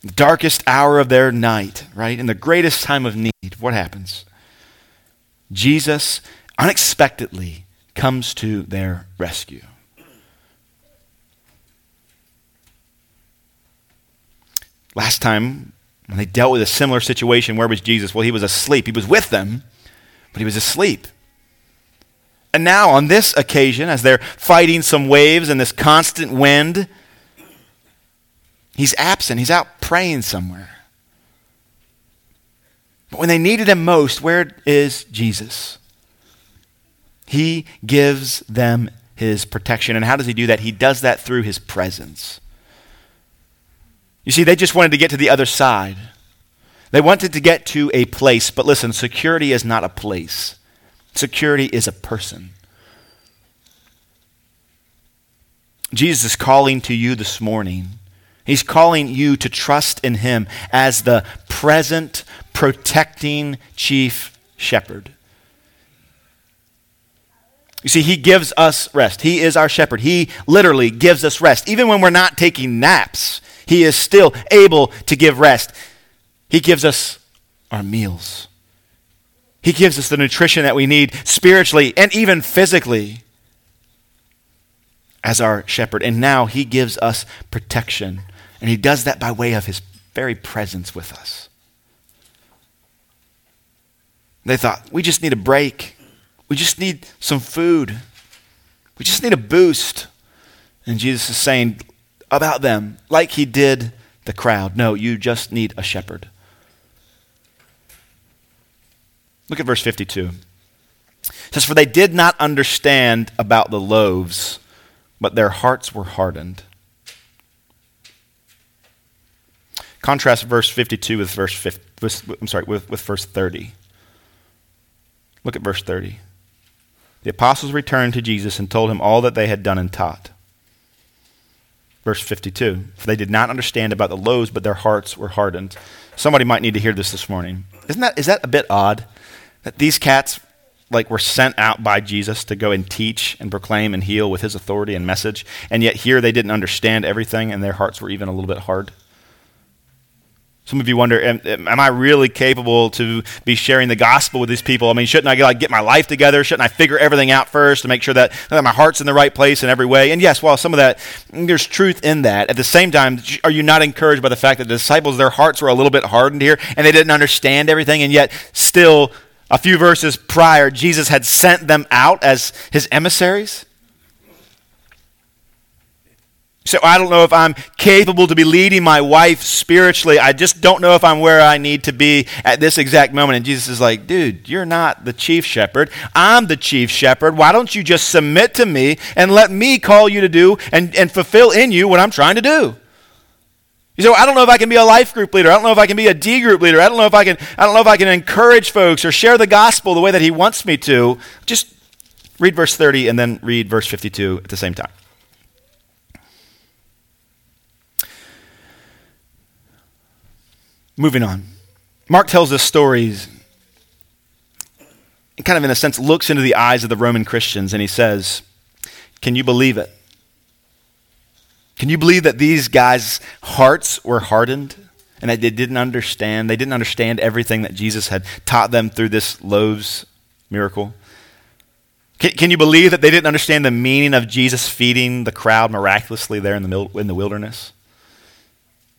The darkest hour of their night, right? In the greatest time of need, what happens? Jesus unexpectedly comes to their rescue. Last time, when they dealt with a similar situation, where was Jesus? Well, he was asleep. He was with them, but he was asleep. And now, on this occasion, as they're fighting some waves and this constant wind, he's absent. He's out praying somewhere. But when they needed him most, where is Jesus? He gives them his protection. And how does he do that? He does that through his presence. You see, they just wanted to get to the other side. They wanted to get to a place, but listen, security is not a place. Security is a person. Jesus is calling to you this morning. He's calling you to trust in Him as the present, protecting chief shepherd. You see, He gives us rest. He is our shepherd. He literally gives us rest. Even when we're not taking naps, He is still able to give rest. He gives us our meals. He gives us the nutrition that we need spiritually and even physically as our shepherd. And now he gives us protection. And he does that by way of his very presence with us. They thought, we just need a break. We just need some food. We just need a boost. And Jesus is saying about them, like he did the crowd, no, you just need a shepherd. Look at verse 52. It says, For they did not understand about the loaves, but their hearts were hardened. Contrast verse 52 with verse 50, with, I'm sorry, with, with verse 30. Look at verse 30. The apostles returned to Jesus and told him all that they had done and taught. Verse 52. For they did not understand about the loaves, but their hearts were hardened. Somebody might need to hear this this morning. Isn't that, is that a bit odd? That these cats like were sent out by Jesus to go and teach and proclaim and heal with his authority and message, and yet here they didn't understand everything and their hearts were even a little bit hard. Some of you wonder, am, am, I really capable to be sharing the gospel with these people? I mean, shouldn't I like, get my life together? Shouldn't I figure everything out first to make sure that, that my heart's in the right place in every way? And yes, while some of that, there's truth in that. At the same time, are you not encouraged by the fact that the disciples, their hearts were a little bit hardened here and they didn't understand everything, and yet still a few verses prior, Jesus had sent them out as his emissaries. So I don't know if I'm capable to be leading my wife spiritually. I just don't know if I'm where I need to be at this exact moment. And Jesus is like, dude, you're not the chief shepherd. I'm the chief shepherd. Why don't you just submit to me and let me call you to do and, and fulfill in you what I'm trying to do? You say, well, I don't know if I can be a life group leader. I don't know if I can be a D group leader. I don't know if I can, I don't know if I can encourage folks or share the gospel the way that he wants me to. Just read verse 30 and then read verse 52 at the same time. Moving on. Mark tells us stories, kind of in a sense looks into the eyes of the Roman Christians, and he says, Can you believe it? Can you believe that these guys' hearts were hardened and that they didn't understand? They didn't understand everything that Jesus had taught them through this loaves miracle. Can, can you believe that they didn't understand the meaning of Jesus feeding the crowd miraculously there in the, in the wilderness?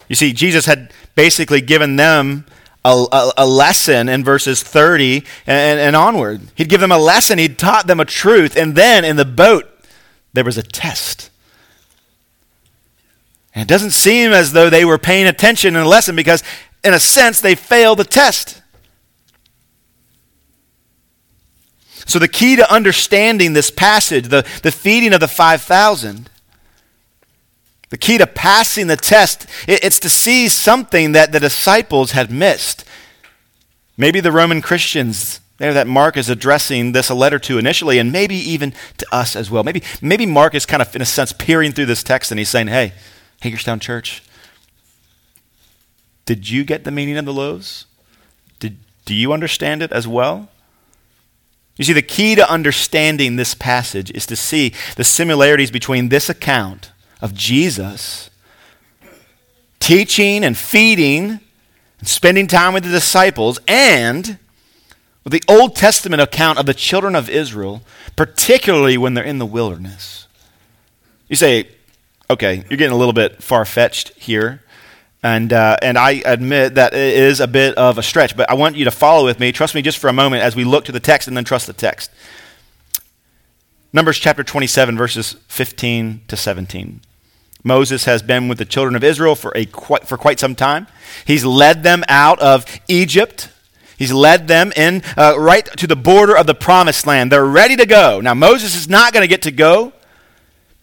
You see, Jesus had basically given them a, a, a lesson in verses 30 and, and onward. He'd give them a lesson, he'd taught them a truth, and then in the boat, there was a test. And it doesn't seem as though they were paying attention in the lesson because, in a sense, they failed the test. So, the key to understanding this passage, the, the feeding of the 5,000, the key to passing the test, it's to see something that the disciples had missed. Maybe the Roman Christians there that Mark is addressing this a letter to initially, and maybe even to us as well. Maybe, maybe Mark is kind of, in a sense, peering through this text and he's saying, hey, Hagerstown Church, did you get the meaning of the loaves? Did, do you understand it as well? You see, the key to understanding this passage is to see the similarities between this account of Jesus teaching and feeding and spending time with the disciples and the Old Testament account of the children of Israel, particularly when they're in the wilderness. You say, okay, you're getting a little bit far fetched here. And, uh, and I admit that it is a bit of a stretch, but I want you to follow with me. Trust me just for a moment as we look to the text and then trust the text. Numbers chapter 27, verses 15 to 17. Moses has been with the children of Israel for, a quite, for quite some time. He's led them out of Egypt. He's led them in uh, right to the border of the promised land. They're ready to go. Now, Moses is not going to get to go,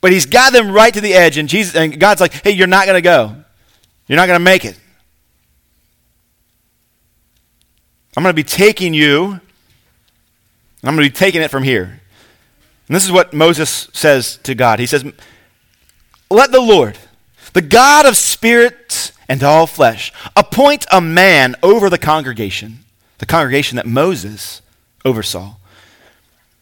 but he's got them right to the edge. And, Jesus, and God's like, hey, you're not going to go. You're not going to make it. I'm going to be taking you, I'm going to be taking it from here. And this is what Moses says to God. He says, let the Lord, the God of spirits and all flesh, appoint a man over the congregation, the congregation that Moses oversaw.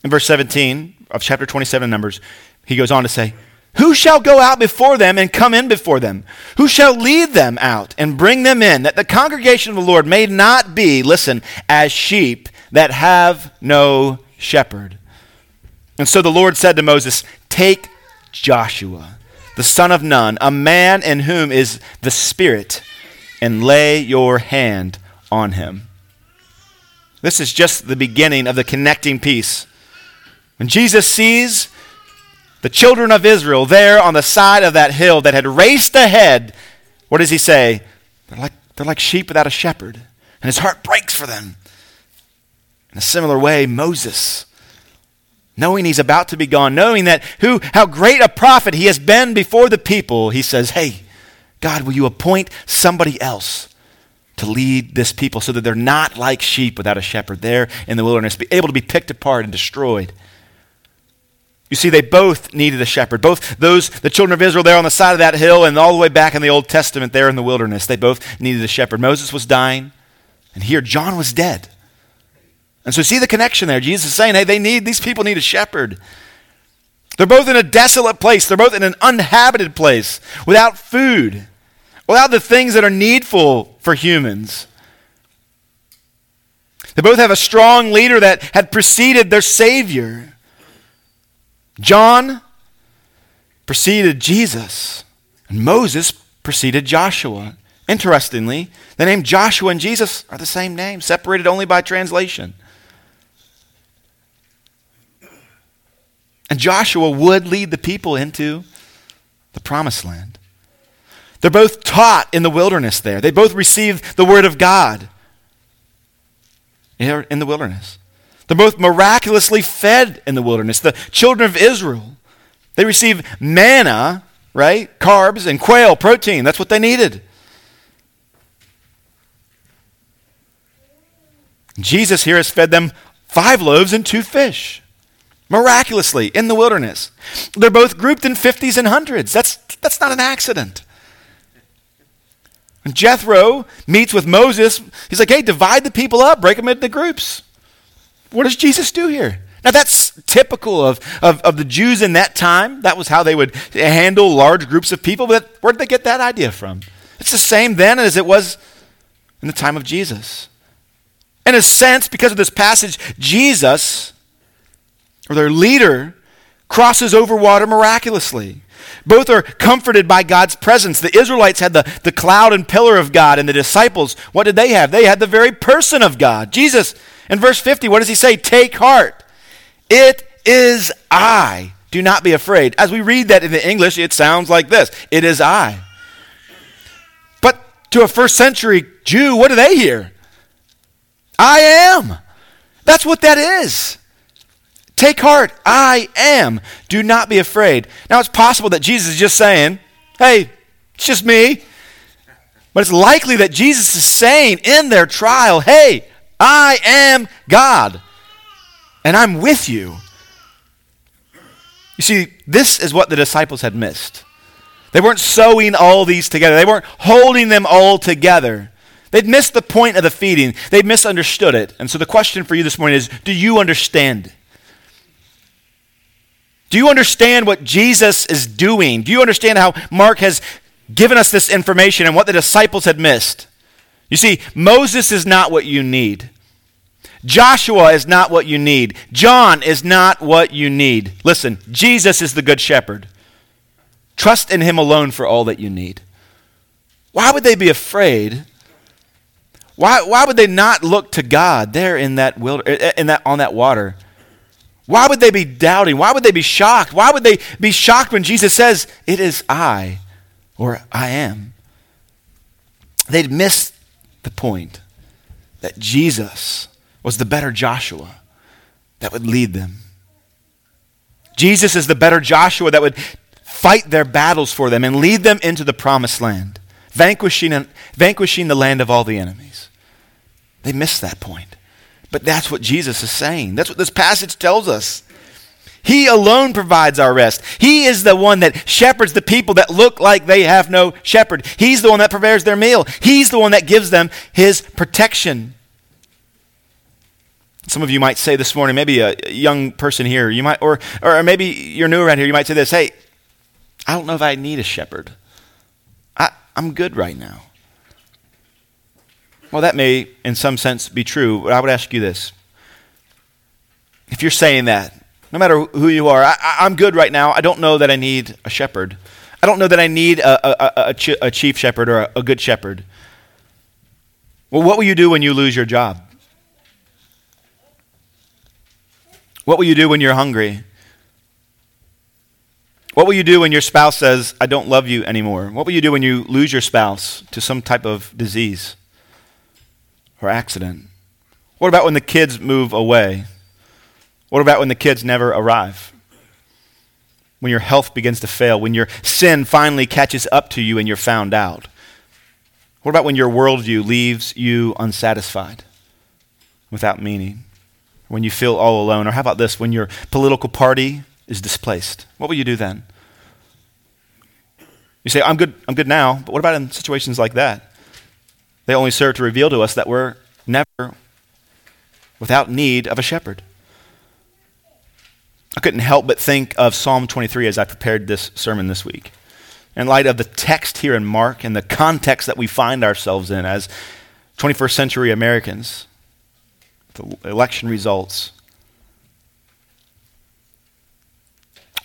In verse 17 of chapter 27 Numbers, he goes on to say, Who shall go out before them and come in before them? Who shall lead them out and bring them in, that the congregation of the Lord may not be, listen, as sheep that have no shepherd? And so the Lord said to Moses, Take Joshua the son of Nun, a man in whom is the Spirit, and lay your hand on him. This is just the beginning of the connecting piece. When Jesus sees the children of Israel there on the side of that hill that had raced ahead, what does he say? They're like, they're like sheep without a shepherd. And his heart breaks for them. In a similar way, Moses knowing he's about to be gone, knowing that who how great a prophet he has been before the people, he says, "Hey, God, will you appoint somebody else to lead this people so that they're not like sheep without a shepherd there in the wilderness, be able to be picked apart and destroyed?" You see, they both needed a shepherd. Both those, the children of Israel there on the side of that hill and all the way back in the Old Testament there in the wilderness, they both needed a shepherd. Moses was dying, and here John was dead. And so see the connection there. Jesus is saying, hey, they need, these people need a shepherd. They're both in a desolate place. They're both in an uninhabited place without food, without the things that are needful for humans. They both have a strong leader that had preceded their Savior. John preceded Jesus, and Moses preceded Joshua. Interestingly, the name Joshua and Jesus are the same name, separated only by translation. And Joshua would lead the people into the promised land. They're both taught in the wilderness there. They both received the word of God in the wilderness. They're both miraculously fed in the wilderness. The children of Israel, they received manna, right? Carbs and quail, protein. That's what they needed. Jesus here has fed them five loaves and two fish miraculously in the wilderness. They're both grouped in 50s and hundreds. That's, that's not an accident. When Jethro meets with Moses, he's like, hey, divide the people up, break them into groups. What does Jesus do here? Now, that's typical of, of, of the Jews in that time. That was how they would handle large groups of people. But where did they get that idea from? It's the same then as it was in the time of Jesus. In a sense, because of this passage, Jesus, or their leader, crosses over water miraculously. Both are comforted by God's presence. The Israelites had the, the cloud and pillar of God, and the disciples, what did they have? They had the very person of God. Jesus, in verse 50, what does he say? Take heart. It is I. Do not be afraid. As we read that in the English, it sounds like this It is I. But to a first century Jew, what do they hear? I am. That's what that is. Take heart, I am. Do not be afraid. Now, it's possible that Jesus is just saying, hey, it's just me. But it's likely that Jesus is saying in their trial, hey, I am God, and I'm with you. You see, this is what the disciples had missed. They weren't sewing all these together, they weren't holding them all together. They'd missed the point of the feeding, they'd misunderstood it. And so the question for you this morning is do you understand? Do you understand what Jesus is doing? Do you understand how Mark has given us this information and what the disciples had missed? You see, Moses is not what you need. Joshua is not what you need. John is not what you need. Listen, Jesus is the good shepherd. Trust in him alone for all that you need. Why would they be afraid? Why, why would they not look to God there in that, wilder, in that on that water? Why would they be doubting? Why would they be shocked? Why would they be shocked when Jesus says, It is I, or I am? They'd missed the point that Jesus was the better Joshua that would lead them. Jesus is the better Joshua that would fight their battles for them and lead them into the promised land, vanquishing, vanquishing the land of all the enemies. They missed that point. But that's what Jesus is saying. That's what this passage tells us. He alone provides our rest. He is the one that shepherds the people that look like they have no shepherd. He's the one that prepares their meal. He's the one that gives them his protection. Some of you might say this morning, maybe a young person here, you might, or, or maybe you're new around here, you might say this, hey, I don't know if I need a shepherd. I, I'm good right now. Well, that may, in some sense, be true, but I would ask you this. If you're saying that, no matter who you are, I, am good right now. I don't know that I need a shepherd. I don't know that I need a, a, a, a chief shepherd or a good shepherd. Well, what will you do when you lose your job? What will you do when you're hungry? What will you do when your spouse says, I don't love you anymore? What will you do when you lose your spouse to some type of disease? or accident? What about when the kids move away? What about when the kids never arrive? When your health begins to fail, when your sin finally catches up to you and you're found out? What about when your worldview leaves you unsatisfied, without meaning? When you feel all alone? Or how about this, when your political party is displaced? What will you do then? You say, I'm good, I'm good now, but what about in situations like that? They only serve to reveal to us that we're never without need of a shepherd. I couldn't help but think of Psalm 23 as I prepared this sermon this week. In light of the text here in Mark and the context that we find ourselves in as 21st century Americans, the election results.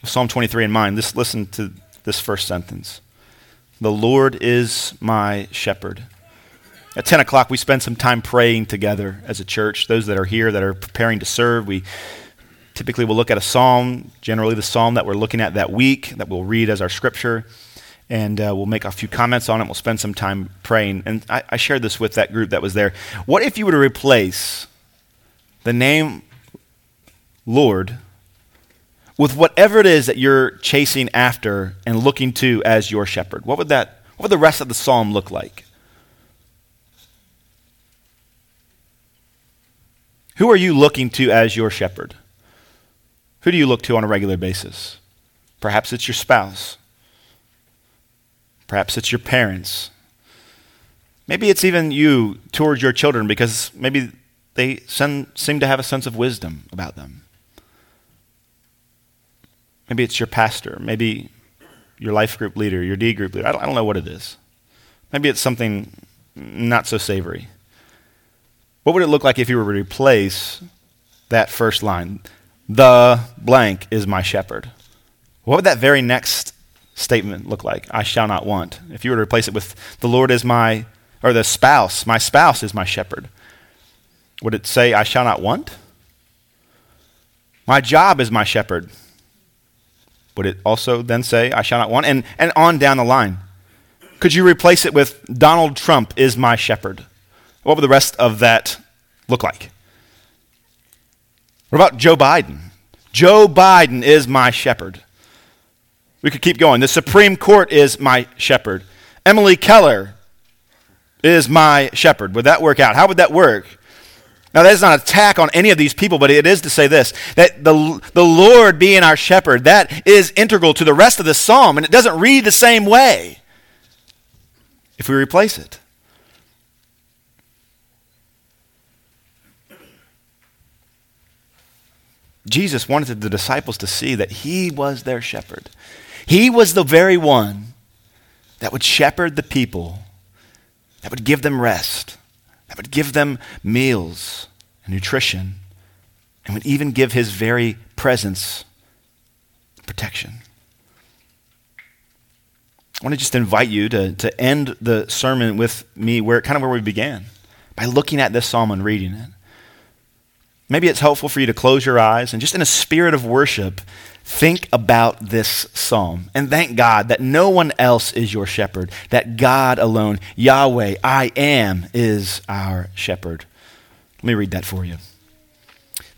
Psalm 23 in mind, just listen to this first sentence. The Lord is my shepherd. At 10 o'clock, we spend some time praying together as a church. Those that are here that are preparing to serve, we Typically, we'll look at a psalm, generally the psalm that we're looking at that week, that we'll read as our scripture, and uh, we'll make a few comments on it. We'll spend some time praying. And I, I shared this with that group that was there. What if you were to replace the name Lord with whatever it is that you're chasing after and looking to as your shepherd? What would that, what would the rest of the psalm look like? Who are you looking to as your shepherd? Who do you look to on a regular basis? Perhaps it's your spouse. Perhaps it's your parents. Maybe it's even you towards your children because maybe they seem to have a sense of wisdom about them. Maybe it's your pastor. Maybe your life group leader, your D group leader. I don't, I don't know what it is. Maybe it's something not so savory. What would it look like if you were to replace that first line? The blank is my shepherd. What would that very next statement look like? I shall not want. If you were to replace it with the Lord is my, or the spouse, my spouse is my shepherd, would it say I shall not want? My job is my shepherd. Would it also then say I shall not want? And, and on down the line. Could you replace it with Donald Trump is my shepherd? What would the rest of that look like? What about Joe Biden? Joe Biden is my shepherd. We could keep going. The Supreme Court is my shepherd. Emily Keller is my shepherd. Would that work out? How would that work? Now, that is not an attack on any of these people, but it is to say this that the, the Lord being our shepherd, that is integral to the rest of the psalm, and it doesn't read the same way if we replace it. Jesus wanted the disciples to see that he was their shepherd. He was the very one that would shepherd the people, that would give them rest, would give them meals and nutrition, and would even give his very presence protection. I want to just invite you to, to end the sermon with me where kind of where we began by looking at this psalm and reading it. Maybe it's helpful for you to close your eyes and just in a spirit of worship, think about this psalm and thank God that no one else is your shepherd, that God alone, Yahweh, I am, is our shepherd. Let me read that for you.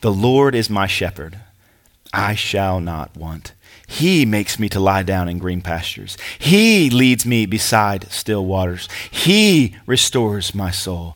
The Lord is my shepherd, I shall not want. He makes me to lie down in green pastures. He leads me beside still waters. He restores my soul.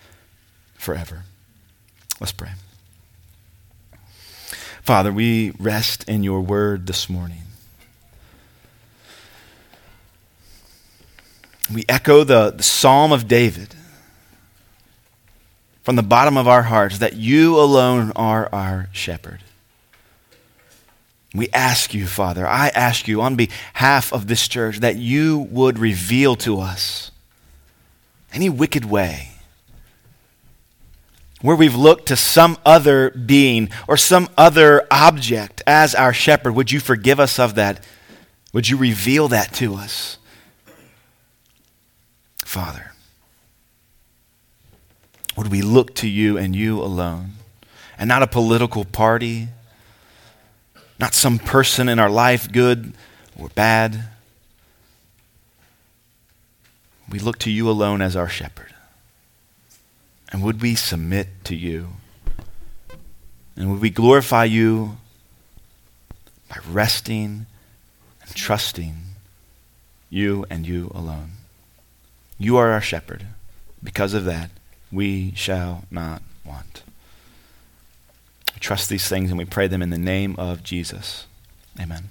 forever. Let's pray. Father, we rest in your word this morning. We echo the, the Psalm of David from the bottom of our hearts that you alone are our shepherd. We ask you, Father, I ask you on behalf of this church that you would reveal to us any wicked way where we've looked to some other being or some other object as our shepherd. Would you forgive us of that? Would you reveal that to us? Father, would we look to you and you alone and not a political party? not some person in our life, good or bad. We look to you alone as our shepherd. And would we submit to you? And would we glorify you by resting and trusting you and you alone? You are our shepherd. Because of that, we shall not want We trust these things and we pray them in the name of Jesus. Amen.